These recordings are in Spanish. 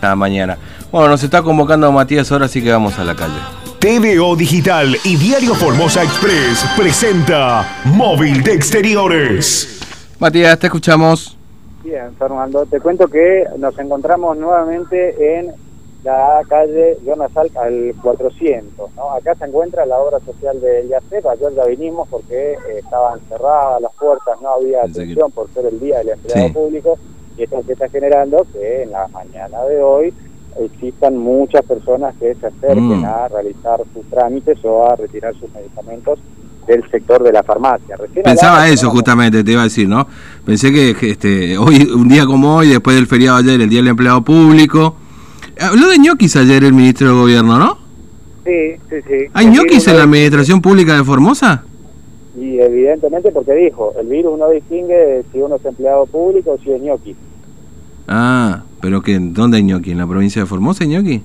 la mañana. Bueno, nos está convocando Matías ahora, así que vamos a la calle. TVO Digital y Diario Formosa Express presenta Móvil de Exteriores. Matías, te escuchamos. Bien, Fernando, te cuento que nos encontramos nuevamente en la calle Jonas Salk al 400. ¿no? Acá se encuentra la obra social de IACEP, ayer ya vinimos porque eh, estaban cerradas las puertas, no había atención por ser el día del empleado Sí. público y esto que está generando que en la mañana de hoy existan muchas personas que se acerquen Mm. a realizar sus trámites o a retirar sus medicamentos del sector de la farmacia. Recién Pensaba eso ¿no? justamente, te iba a decir, ¿no? Pensé que este, hoy, un día como hoy, después del feriado ayer, el Día del Empleado Público. Habló de ñoquis ayer el ministro de Gobierno, ¿no? Sí, sí, sí. ¿Hay ñoquis en la administración pública de Formosa? Y evidentemente porque dijo, el virus no distingue si uno es empleado público o si es ñoqui. Ah, pero que ¿dónde hay ñoqui? ¿En la provincia de Formosa hay ñoqui?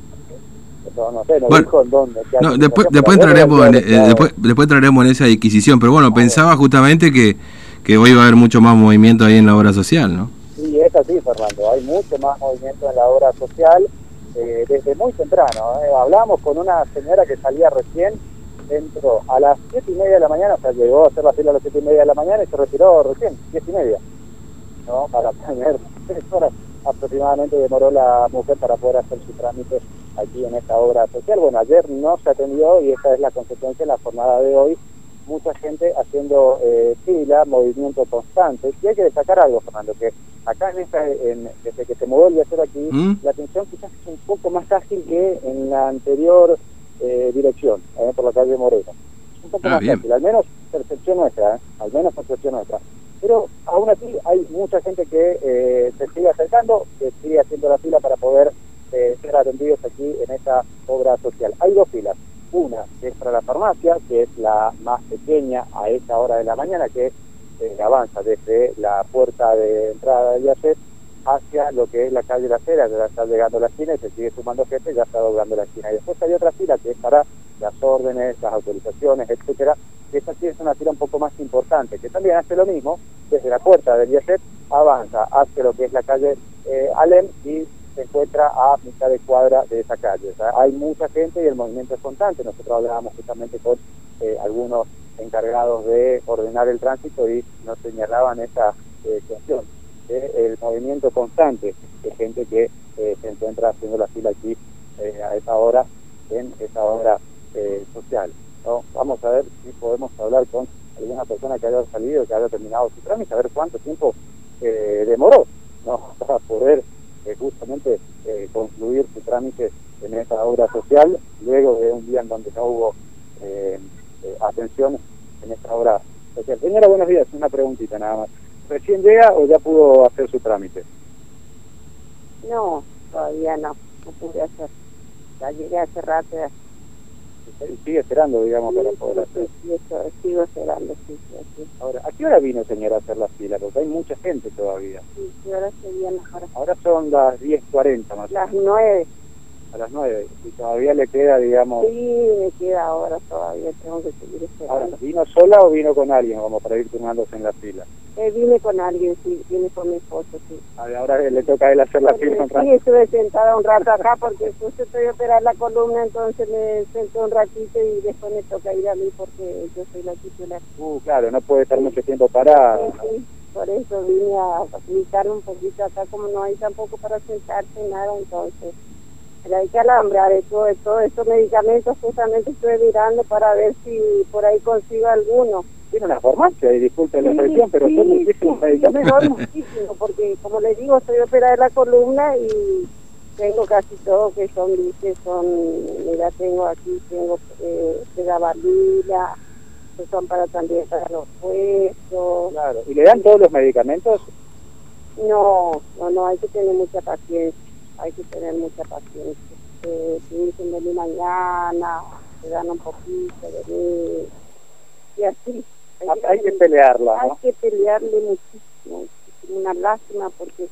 No, no sé, no Bueno, dijo en dónde. No, después, entraremos en, eh, después, después entraremos en esa adquisición, pero bueno, pensaba justamente que, que hoy va a haber mucho más movimiento ahí en la obra social, ¿no? Sí, es así, Fernando. Hay mucho más movimiento en la obra social eh, desde muy temprano. ¿eh? Hablamos con una señora que salía recién, entró a las siete y media de la mañana, o sea, llegó a hacer la fila a las siete y media de la mañana y se retiró recién, siete y media. ¿no? Para tener tres horas aproximadamente demoró la mujer para poder hacer su trámite aquí en esta obra social. Bueno, ayer no se atendió y esa es la consecuencia en la jornada de hoy. Mucha gente haciendo eh, fila, movimiento constante. Y hay que destacar algo, Fernando, que acá en esta, en- desde que se mudó el viajero aquí, ¿Mm? la atención quizás es un poco más ágil que en la anterior eh, dirección, eh, por la calle Moreno. Un poco Ah, más bien. ágil, al menos percepción nuestra, eh, al menos percepción nuestra. Pero aún así hay mucha gente que eh, se sigue acercando, que sigue haciendo la fila para poder eh, ser atendidos aquí en esta obra social. Hay dos filas. Una es para la farmacia, que es la más pequeña a esta hora de la mañana, que eh, avanza desde la puerta de entrada del Yacet hacia lo que es la calle La Cera, ya está llegando a la esquina y se sigue sumando gente, ya está doblando la esquina. Y después hay otra fila que es para las órdenes, las autorizaciones, etcétera, que esta sí es una fila un poco más importante, que también hace lo mismo, desde la puerta del Yacet avanza hacia lo que es la calle eh, Alem y se encuentra a mitad de cuadra de esa calle. Hay mucha gente y el movimiento es constante. Nosotros hablábamos justamente con eh, algunos encargados de ordenar el tránsito y nos señalaban esta eh, cuestión, el movimiento constante de gente que eh, se encuentra haciendo la fila aquí eh, a esa hora en esa eh, social. Vamos a ver si podemos hablar con alguna persona que haya salido, que haya terminado su trámite, a ver cuánto tiempo eh, demoró ¿no? para poder eh, justamente eh, concluir su trámite en esta obra social, luego de un día en donde no hubo atención en esta obra social. Señora, buenos días, una preguntita nada más. ¿Recién llega o ya pudo hacer su trámite? No, todavía no, no pude hacer. Ya llegué hace rato. ya. Sigue esperando, digamos, para poder hacer. sí, sigo esperando, sí, sí, sí. Ahora, ¿a qué hora vino, señora, a hacer la fila? Porque hay mucha gente todavía. Sí, ¿qué hora serían ahora? Ahora son las 10.40 más o Las menos, nueve. A las 9. Y todavía le queda, digamos... Sí, me queda ahora todavía, tengo que seguir Ahora, esperando. ¿vino sola o vino con alguien, como para ir turnándose en la fila? Eh, vine con alguien, sí, vine con mi esposo, sí. A ver, Ahora le toca a él hacer la fila Sí, estuve sentada un rato acá porque justo estoy a operar la columna, entonces me senté un ratito y después me toca ir a mí porque yo soy la titular. Uh, claro, no puede estar mucho tiempo parada. Sí, sí, por eso vine a facilitar un poquito acá, como no hay tampoco para sentarse nada, entonces. Hay que alambrar de todos estos medicamentos, justamente estoy mirando para ver si por ahí consigo alguno. Tiene una farmacia, y disculpe la expresión, pero sí, son muchísimos sí, medicamentos. Son muchísimos, porque como les digo, estoy operada de la columna y tengo casi todo que son, dice, son, mira, tengo aquí, tengo eh, que son para también para los huesos. Claro, ¿y le dan todos los medicamentos? No, no, no, hay que tener mucha paciencia, hay que tener mucha paciencia. Eh, te dicen venir mañana, te dan un poquito, venir, y así. Hay, hay que pelearla, hay ¿no? que pelearle muchísimo, muchísimo, una lástima porque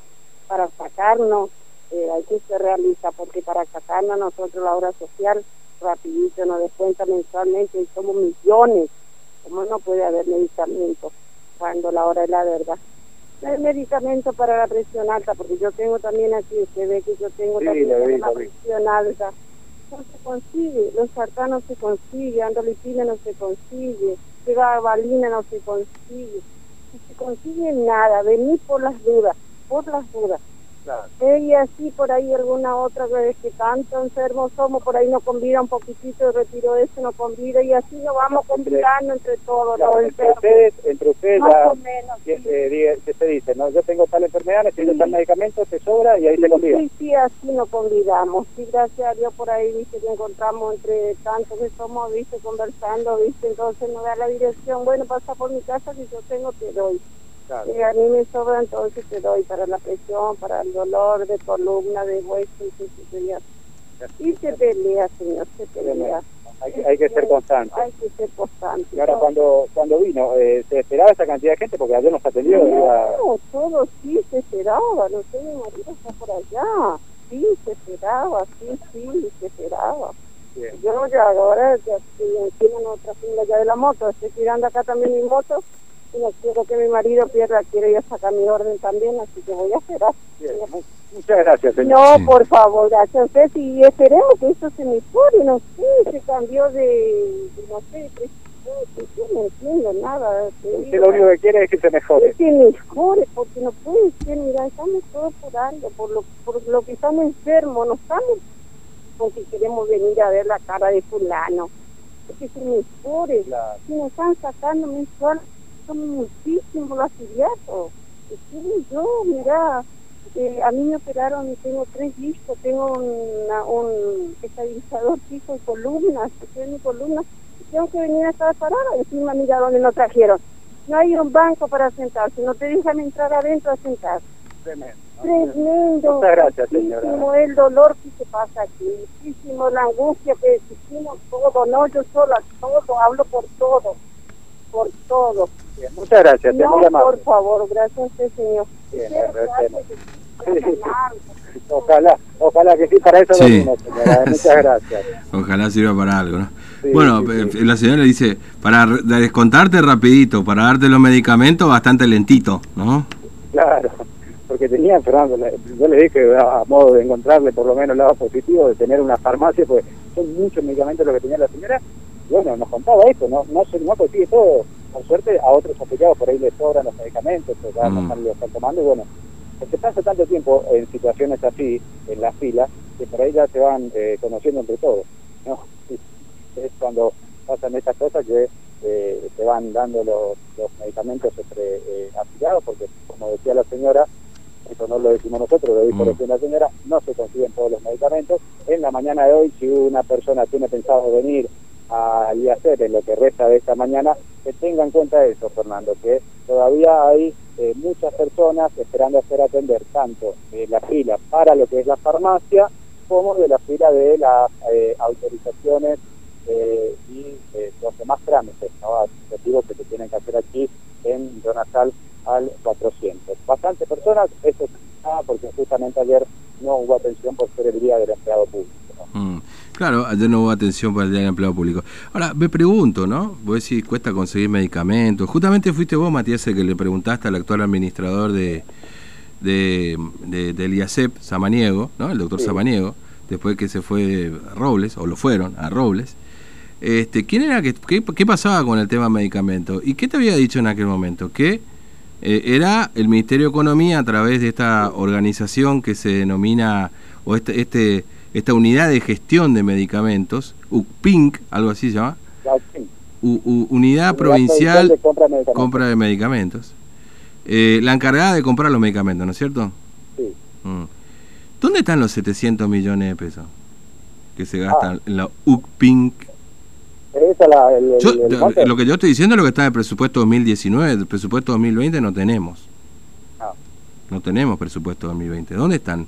para sacarnos eh, hay que ser realista porque para sacarnos nosotros la obra social rapidito nos descuenta mensualmente y somos millones, ¿cómo no puede haber medicamentos cuando la hora es la verdad? El medicamento para la presión alta, porque yo tengo también aquí, se ve que yo tengo Sí, también vi, la presión alta. No se consigue, los sartán no se consigue, andolipina no se consigue, valina no se consigue, no se consigue nada, vení por las dudas, por las dudas. Claro. Y así por ahí alguna otra vez que tanto enfermos somos, por ahí nos convida un poquitito de retiro ese, nos convida y así nos vamos convidando entre todos Claro, los entre ustedes, entre ustedes Más ya o menos, que, sí. eh, que se dice, ¿no? Yo tengo tal enfermedad, necesito Sí. tal medicamento, te sobra y ahí te convido. Sí, sí, así nos convidamos. Sí, gracias a Dios por ahí, viste, que encontramos entre tantos que somos, viste, conversando, viste, entonces nos da la dirección, bueno, pasa por mi casa, si yo tengo, te doy. Claro. Si a mí me sobra, entonces te doy para la presión, para el dolor de columna, de hueso, y se, se, se- y se pelea, señor, se pelea. Hay, que- hay que ser constante. Hay que ser constante. Y ahora cuando cuando vino, eh, ¿se esperaba esa cantidad de gente? Porque ayer nos atendió. No, todo sí se esperaba, no sé, marido está por allá. Sí, se esperaba, sí, sí, se esperaba. Bien. Yo ya ahora ya estoy encima en otra fila ya de la moto, estoy tirando acá también mi moto y no quiero que mi marido pierda, quiero a sacar mi orden también, así que voy a esperar. Bien. Muchas gracias, señor. No, Sí. por favor, gracias a usted y esperemos que eso se mejore, no sé, se cambió de, de, no sé, de presupuesto, yo no entiendo nada. te Usted lo único que quiere es que se mejore. Que mejore, porque no puede ser, mira, estamos todos por algo, por lo, por lo que estamos enfermos, no estamos porque queremos venir a ver la cara de fulano. Es que se mejore. Claro. Si nos están sacando mensual, son muchísimos los afiliados. Y sí, yo, mira, eh, a mí me operaron y tengo tres discos, tengo una, un estabilizador fijo y columnas, estoy en mi columna, y tengo que venir a estar parada, encima mira dónde nos trajeron. No hay un banco para sentarse, no te dejan entrar adentro a sentarse. Tremendo. Tremendo. Muchas gracias, señora. Muchísimo el dolor que se pasa aquí, muchísimo la angustia que sentimos todo, no yo sola, todo, hablo por todo, por todo. Bien, Muchas gracias, No, muy amable. por favor, gracias a usted, señor. Bien, Ojalá, ojalá que sí, para eso Sí. venimos, señora. Muchas gracias. Ojalá sirva para algo, ¿no? Sí, bueno, sí, eh, sí. la señora le dice, para descontarte rapidito, para darte los medicamentos bastante lentito, ¿no? Claro, porque tenía Fernando, le- yo le dije a modo de encontrarle por lo menos el lado positivo de tener una farmacia, pues son muchos medicamentos lo que tenía la señora. Bueno, nos contaba esto, no no se no consigue todo. Por suerte a otros afiliados por ahí les sobran los medicamentos, pues ya Mm. están- lo están tomando y bueno, se pasa tanto tiempo en situaciones así, en las filas, que por ahí ya se van eh, conociendo entre todos. ¿no? Es cuando pasan estas cosas que eh, se van dando los, los medicamentos entre eh, afiliados, porque como decía la señora, eso no lo decimos nosotros, lo dijo Mm. la señora, no se consiguen todos los medicamentos. En la mañana de hoy, si una persona tiene pensado venir al IACER en lo que resta de esta mañana, que tenga en cuenta eso, Fernando, que todavía hay eh, muchas personas esperando a ser atender tanto de la fila para lo que es la farmacia como de la fila de las eh, autorizaciones eh, y eh, los demás trámites ¿no? administrativos que se tienen que hacer aquí en Donasal al 400. Bastantes personas, eso ah, porque justamente ayer no hubo atención por ser el día del empleado público. Mm. Claro, ayer no hubo atención para el Día del Empleado Público. Ahora, me pregunto, ¿no? Vos decís, cuesta conseguir medicamentos. Justamente fuiste vos, Matías, el que le preguntaste al actual administrador de, de, de- del IACEP, Samaniego, ¿no? El doctor Sí. Samaniego, después que se fue Robles, o lo fueron a Robles. Este, ¿Quién era que, qué, qué pasaba con el tema medicamentos? ¿Y qué te había dicho en aquel momento? Que eh, era el Ministerio de Economía a través de esta organización que se denomina, o este, este esta unidad de gestión de medicamentos, UCPINC, algo así se llama. U- U- Unidad Provincial de compra de medicamentos. Compra de Medicamentos, eh, la encargada de comprar los medicamentos, ¿no es cierto? Sí. Mm. ¿Dónde están los 700 millones de pesos que se gastan Ah. en la UCPINC? Esa la, el, el- Yo- el monte. lo que yo estoy diciendo es lo que está en el presupuesto 2019, el presupuesto 2020 no tenemos. Ah. No tenemos presupuesto 2020. ¿Dónde están?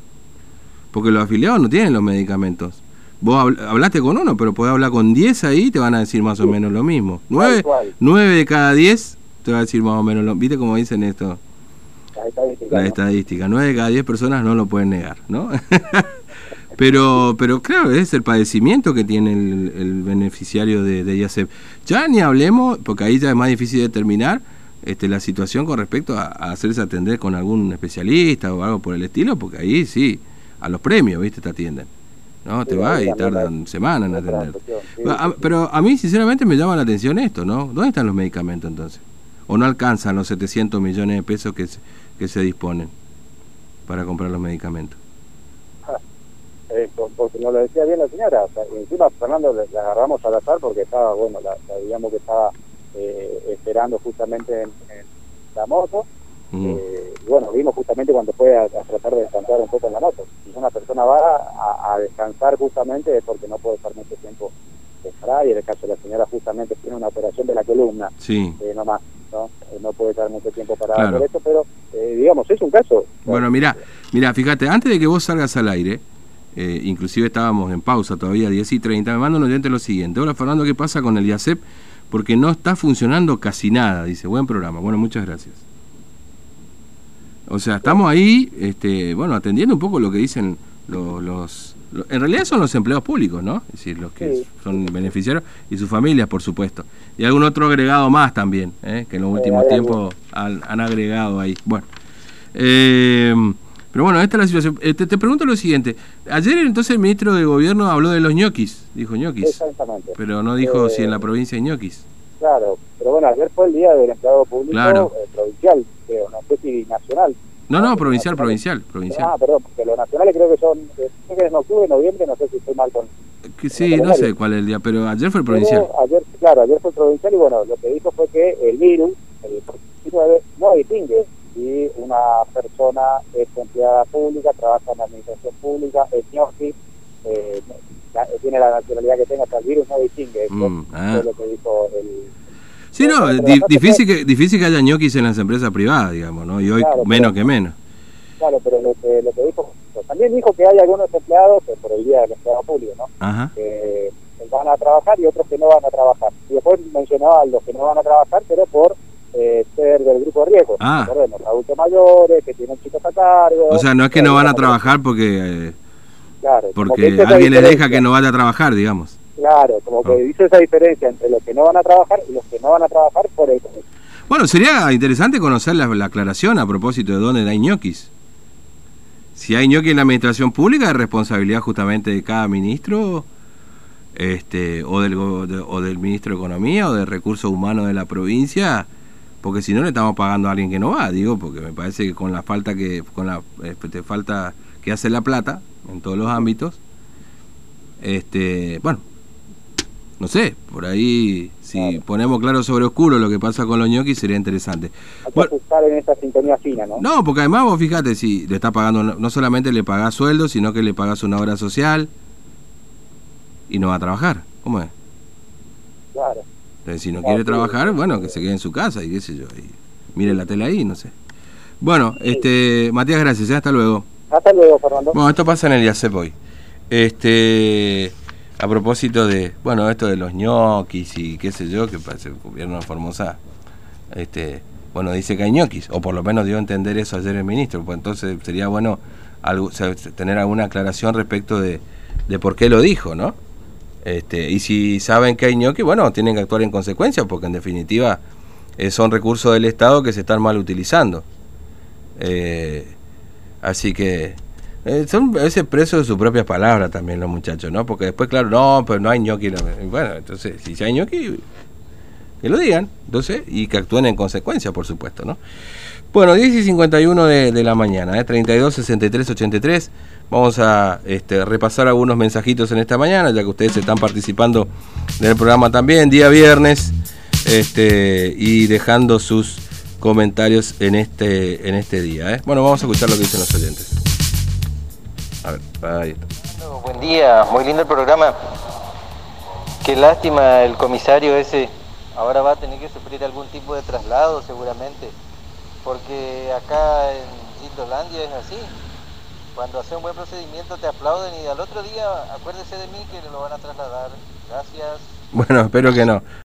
Porque los afiliados no tienen los medicamentos. Vos habl- hablaste con uno, pero podés hablar con 10 ahí y te van a decir más o menos lo mismo. 9, cual. de cada 10 te va a decir más o menos lo ¿Viste cómo dicen esto? La estadística, La estadística. 9 de cada 10 personas no lo pueden negar, ¿no? pero, pero claro, es el padecimiento que tiene el, el beneficiario de, de IACEP. Ya ni hablemos, porque ahí ya es más difícil determinar, este, la situación con respecto a, a hacerse atender con algún especialista o algo por el estilo, porque ahí sí, a los premios, ¿viste? Te atienden. ¿no? Te va y tardan semanas en atender. cuestión, sí. Pero a mí, sinceramente, me llama la atención esto, ¿no? ¿Dónde están los medicamentos entonces? ¿O no alcanzan los 700 millones de pesos que se, que se disponen para comprar los medicamentos? Eh, por- porque nos lo decía bien la señora, encima Fernando le, le agarramos al azar porque estaba, bueno, la, la- digamos que estaba eh, esperando justamente en, en la moto, Mm. eh, y bueno, vimos justamente cuando fue a, a tratar de descansar un poco en la moto. Si una persona va a, a descansar justamente es porque no puede estar mucho tiempo y en el caso de la señora justamente tiene una operación de la columna, Sí. eh, ¿no? Eh, no puede estar mucho tiempo parada Claro. por eso, pero eh, digamos, es un caso. Bueno, mira, mira, fíjate, antes de que vos salgas al aire, eh, inclusive estábamos en pausa todavía, 10 y 30, me manda un oyente lo siguiente. Hola Fernando, ¿qué pasa con el IACEP? Porque no está funcionando casi nada, dice, buen programa. Bueno, muchas gracias. O sea, estamos ahí, este, bueno, atendiendo un poco lo que dicen los, los, lo- en realidad son los empleados públicos, ¿no? Es decir, los que Sí. son beneficiarios y sus familias, por supuesto. Y algún otro agregado más también, ¿eh? que en los últimos tiempos han, han agregado ahí. Bueno. Eh, pero bueno, esta es la situación. Eh, te, te pregunto lo siguiente. Ayer entonces el ministro de Gobierno habló de los ñoquis, dijo ñoquis, Exactamente. pero no dijo Eh, si en la provincia hay ñoquis. Claro, pero bueno, ayer fue el día del empleado público Claro. eh, provincial, creo, no sé si nacional. No, no, Ah, provincial, provincial, provincial. Ah, perdón, porque los nacionales creo que son, eh, creo que es en octubre, noviembre, no sé si estoy mal con... Que sí, no sé cuál es el día, pero ayer fue el Pero provincial. ayer, claro, ayer fue el provincial y bueno, lo que dijo fue que el virus, el COVID-19, no distingue si una persona es empleada pública, trabaja en la administración pública, es ñoqui, eh, tiene la nacionalidad que tenga, sea, el virus no distingue. Eso Mm, ah. fue lo que dijo el... Sí, no, di- difícil que, difícil que haya ñoquis en las empresas privadas, digamos, ¿no? Y hoy Claro, menos pero- que menos. Claro, pero lo que, lo que dijo, pues, también dijo que hay algunos empleados, por el día del empleado público, ¿no? Ajá. Que van a trabajar y otros que no van a trabajar. Y después mencionaba a los que no van a trabajar, pero por eh, ser del grupo de riesgo. Ah. Recordemos, adultos mayores, que tienen chicos a cargo. O sea, no es que Eh, no van a trabajar porque eh, Claro, porque esa alguien les deja que no vaya a trabajar, digamos. Claro, como que Ah. dice esa diferencia entre los que no van a trabajar y los que no van a trabajar por el. Bueno, sería interesante conocer la, la aclaración a propósito de dónde hay ñoquis. Si hay ñoquis en la administración pública, es responsabilidad justamente de cada ministro, este, o del, o del ministro de Economía, o de Recursos Humanos de la provincia, porque si no le estamos pagando a alguien que no va, digo, porque me parece que con la falta que, con la este, falta que hace la plata en todos los ámbitos, este, bueno, no sé, por ahí si Claro. ponemos claro sobre oscuro lo que pasa con los ñoquis sería interesante. Hay que Bueno, ajustar en esa sintonía fina, ¿no? no, porque además vos fíjate, si le está pagando, no no solamente le pagás sueldo, sino que le pagás una obra social y no va a trabajar. ¿Cómo es? Claro. Entonces, si no quiere sí. trabajar, bueno, que se quede en su casa y qué sé yo. Y mire la tele ahí, no sé. Bueno, este, Matías, gracias, ¿eh? hasta luego. Hasta luego, Fernando. Bueno, esto pasa en el IACEP hoy. Este, a propósito de, bueno, esto de los ñoquis y qué sé yo, que parece el gobierno de Formosa, este, bueno, dice que hay ñoquis, o por lo menos dio a entender eso ayer el ministro, pues entonces sería bueno algo, tener alguna aclaración respecto de, de por qué lo dijo, ¿no? Este, y si saben que hay ñoquis, bueno, tienen que actuar en consecuencia, porque en definitiva eh, son recursos del Estado que se están mal utilizando. Eh, así que eh, son a veces presos de sus propias palabras también los muchachos, ¿no? Porque después, claro, no, pero no hay ñoqui. Bueno, entonces, si hay ñoqui, que lo digan, entonces, y que actúen en consecuencia, por supuesto, ¿no? Bueno, 10 y 51 de, de la mañana, ¿eh? 32, 63, 83. Vamos a este, repasar algunos mensajitos en esta mañana, ya que ustedes están participando en el programa también, día viernes, este, y dejando sus comentarios en este, en este día. ¿eh? Bueno, vamos a escuchar lo que dicen los oyentes. A ver, ahí está. Bueno, Buen día, muy lindo el programa. Qué lástima el comisario ese. Ahora va a tener que sufrir algún tipo de traslado seguramente. Porque acá en Gildolandia es así. Cuando hace un buen procedimiento te aplauden y al otro día acuérdese de mí que lo van a trasladar. Gracias. Bueno, espero que no.